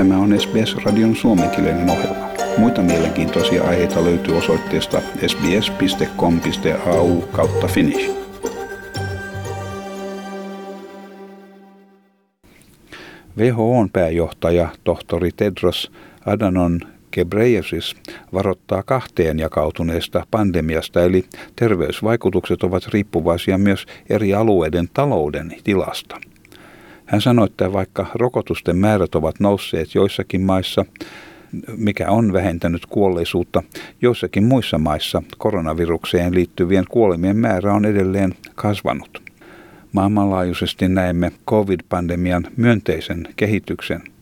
Tämä on SBS-radion suomenkielinen ohjelma. Muita mielenkiintoisia aiheita löytyy osoitteesta sbs.com.au kautta finnish. WHOn pääjohtaja tohtori Tedros Adhanom Ghebreyesus varoittaa kahteen jakautuneesta pandemiasta, eli terveysvaikutukset ovat riippuvaisia myös eri alueiden talouden tilasta. Hän sanoi, että vaikka rokotusten määrät ovat nousseet joissakin maissa, mikä on vähentänyt kuolleisuutta, joissakin muissa maissa koronavirukseen liittyvien kuolemien määrä on edelleen kasvanut. Maailmanlaajuisesti näemme covid-pandemian myönteisen kehityksen –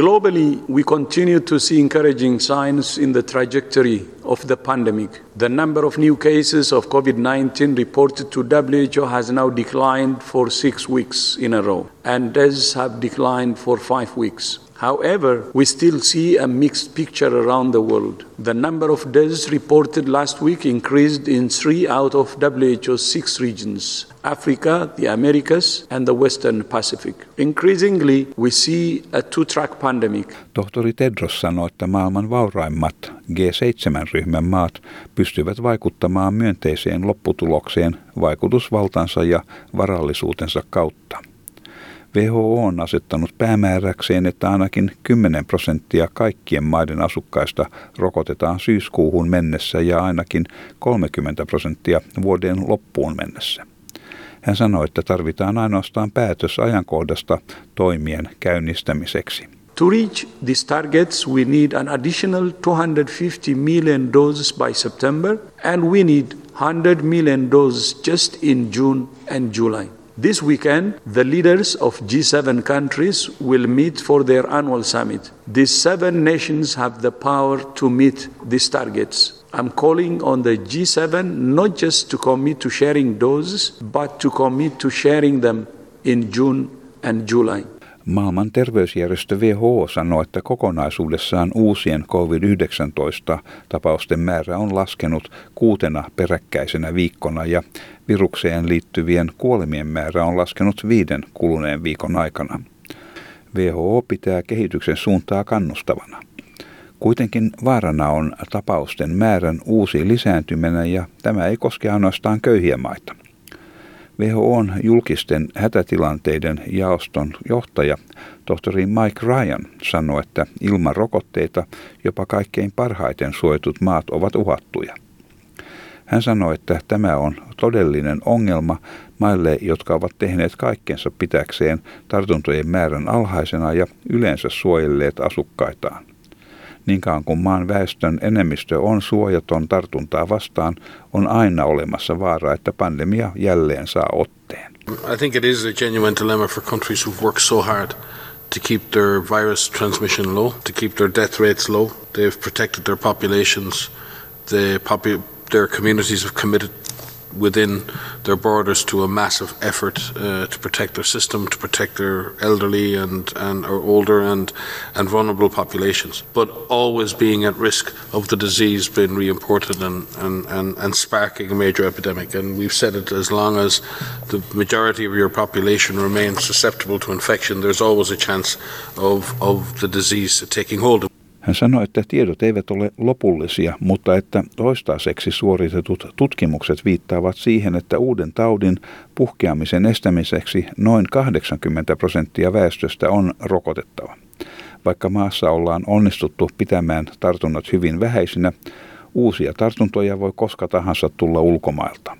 Globally, we continue to see encouraging signs in the trajectory of the pandemic. The number of new cases of COVID 19 reported to WHO has now declined for six weeks in a row, and deaths have declined for five weeks. However, we still see a mixed picture around the world. The number of deaths reported last week increased in three out of WHO's six regions Africa, the Americas, and the Western Pacific. Increasingly, we see a two track pandemic. Tohtori Tedros sanoi, että maailman vauraimmat G7-ryhmän maat pystyvät vaikuttamaan myönteiseen lopputulokseen vaikutusvaltansa ja varallisuutensa kautta. WHO on asettanut päämääräkseen, että ainakin 10 prosenttia kaikkien maiden asukkaista rokotetaan syyskuuhun mennessä ja ainakin 30 prosenttia vuoden loppuun mennessä. Hän sanoi, että tarvitaan ainoastaan päätös ajankohdasta toimien käynnistämiseksi. To reach these targets, we need an additional 250 million doses by September, and we need 100 million doses just in June and July. This weekend, the leaders of G7 countries will meet for their annual summit. These seven nations have the power to meet these targets. I'm calling on the G7 not just to commit to sharing doses, but to commit to sharing them in June and July. Maailman terveysjärjestö WHO sanoo, että kokonaisuudessaan uusien COVID-19-tapausten määrä on laskenut kuutena peräkkäisenä viikkona ja virukseen liittyvien kuolemien määrä on laskenut viiden kuluneen viikon aikana. WHO pitää kehityksen suuntaa kannustavana. Kuitenkin vaarana on tapausten määrän uusi lisääntyminen ja tämä ei koske ainoastaan köyhiä maita. WHOn julkisten hätätilanteiden jaoston johtaja, tohtori Mike Ryan, sanoi, että ilman rokotteita jopa kaikkein parhaiten suojatut maat ovat uhattuja. Hän sanoi, että tämä on todellinen ongelma maille, jotka ovat tehneet kaikkensa pitäkseen tartuntojen määrän alhaisena ja yleensä suojelleet asukkaitaan. Niin kauan kuin maan väestön enemmistö on suojaton tartuntaa vastaan, on aina olemassa vaara, että pandemia jälleen saa otteen. I think it is a genuine dilemma for countries who've worked so hard to keep their virus transmission low, to keep their death rates low. They've protected their populations. The popu- their communities have committed within their borders to a massive effort uh, to protect their system, to protect their elderly and, and or older and, and vulnerable populations, but always being at risk of the disease being reimported and, and, and, and sparking a major epidemic. And we've said it as long as the majority of your population remains susceptible to infection, there's always a chance of, of the disease taking hold. Hän sanoi, että tiedot eivät ole lopullisia, mutta että toistaiseksi suoritetut tutkimukset viittaavat siihen, että uuden taudin puhkeamisen estämiseksi noin 80 prosenttia väestöstä on rokotettava. Vaikka maassa ollaan onnistuttu pitämään tartunnat hyvin vähäisinä, uusia tartuntoja voi koska tahansa tulla ulkomailta.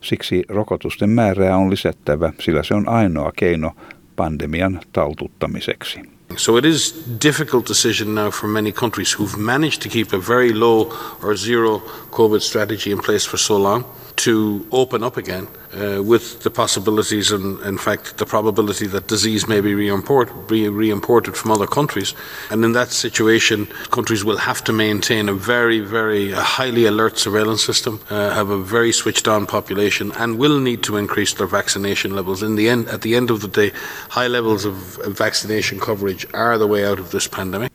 Siksi rokotusten määrää on lisättävä, sillä se on ainoa keino pandemian taltuttamiseksi. So it is difficult decision now for many countries who've managed to keep a very low or zero COVID strategy in place for so long to open up again uh, with the possibilities and, in fact, the probability that disease may be, reimport, re-imported from other countries. And in that situation, countries will have to maintain a very, very a highly alert surveillance system, uh, have a very switched on population, and will need to increase their vaccination levels. In the end, at the end of the day, high levels of vaccination coverage are the way out of this pandemic.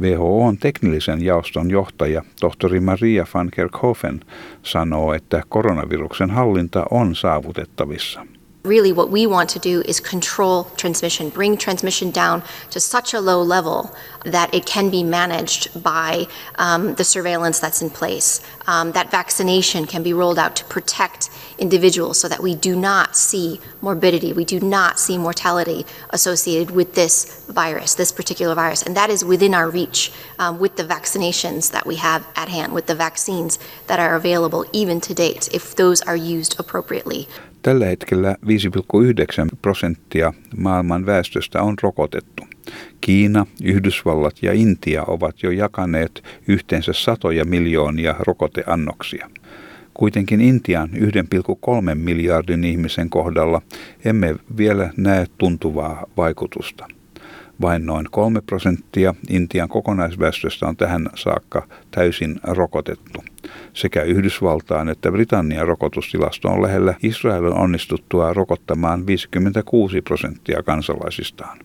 WHOn teknillisen jaoston johtaja tohtori Maria van Kerkhoven sanoo, että koronaviruksen hallinta on saavutettavissa. Really, what we want to do is control transmission, bring transmission down to such a low level that it can be managed by um, the surveillance that's in place. Um, that vaccination can be rolled out to protect individuals so that we do not see morbidity, we do not see mortality associated with this virus, this particular virus. And that is within our reach um, with the vaccinations that we have at hand, with the vaccines that are available even to date, if those are used appropriately. Tällä hetkellä 5,9 prosenttia maailman väestöstä on rokotettu. Kiina, Yhdysvallat ja Intia ovat jo jakaneet yhteensä satoja miljoonia rokoteannoksia. Kuitenkin Intian 1,3 miljardin ihmisen kohdalla emme vielä näe tuntuvaa vaikutusta. Vain noin 3 prosenttia Intian kokonaisväestöstä on tähän saakka täysin rokotettu. Sekä Yhdysvaltaan että Britannian rokotustilasto on lähellä Israelin onnistuttua rokottamaan 56 prosenttia kansalaisistaan.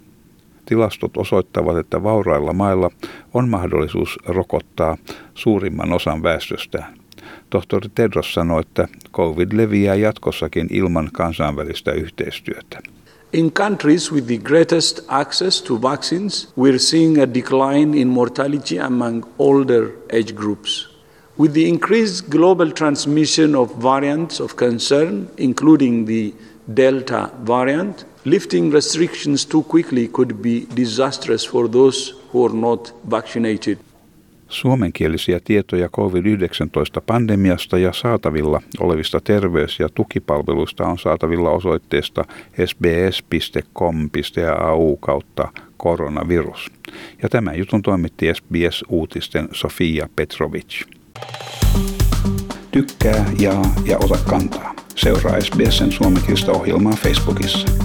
Tilastot osoittavat, että vaurailla mailla on mahdollisuus rokottaa suurimman osan väestöstään. Tohtori Tedros sanoi, että COVID leviää jatkossakin ilman kansainvälistä yhteistyötä. In countries with the greatest access to vaccines, we're seeing a decline in mortality among older age groups. With the increased global transmission of variants of concern, including the Delta variant, lifting restrictions too quickly could be disastrous for those who are not vaccinated. Suomenkielisiä tietoja COVID-19-pandemiasta ja saatavilla olevista terveys- ja tukipalveluista on saatavilla osoitteesta sbs.com.au kautta koronavirus. Ja tämän jutun toimitti SBS-uutisten Sofia Petrovic. Tykkää, jaa ja ota kantaa. Seuraa SBSn suomenkielistä ohjelmaa Facebookissa.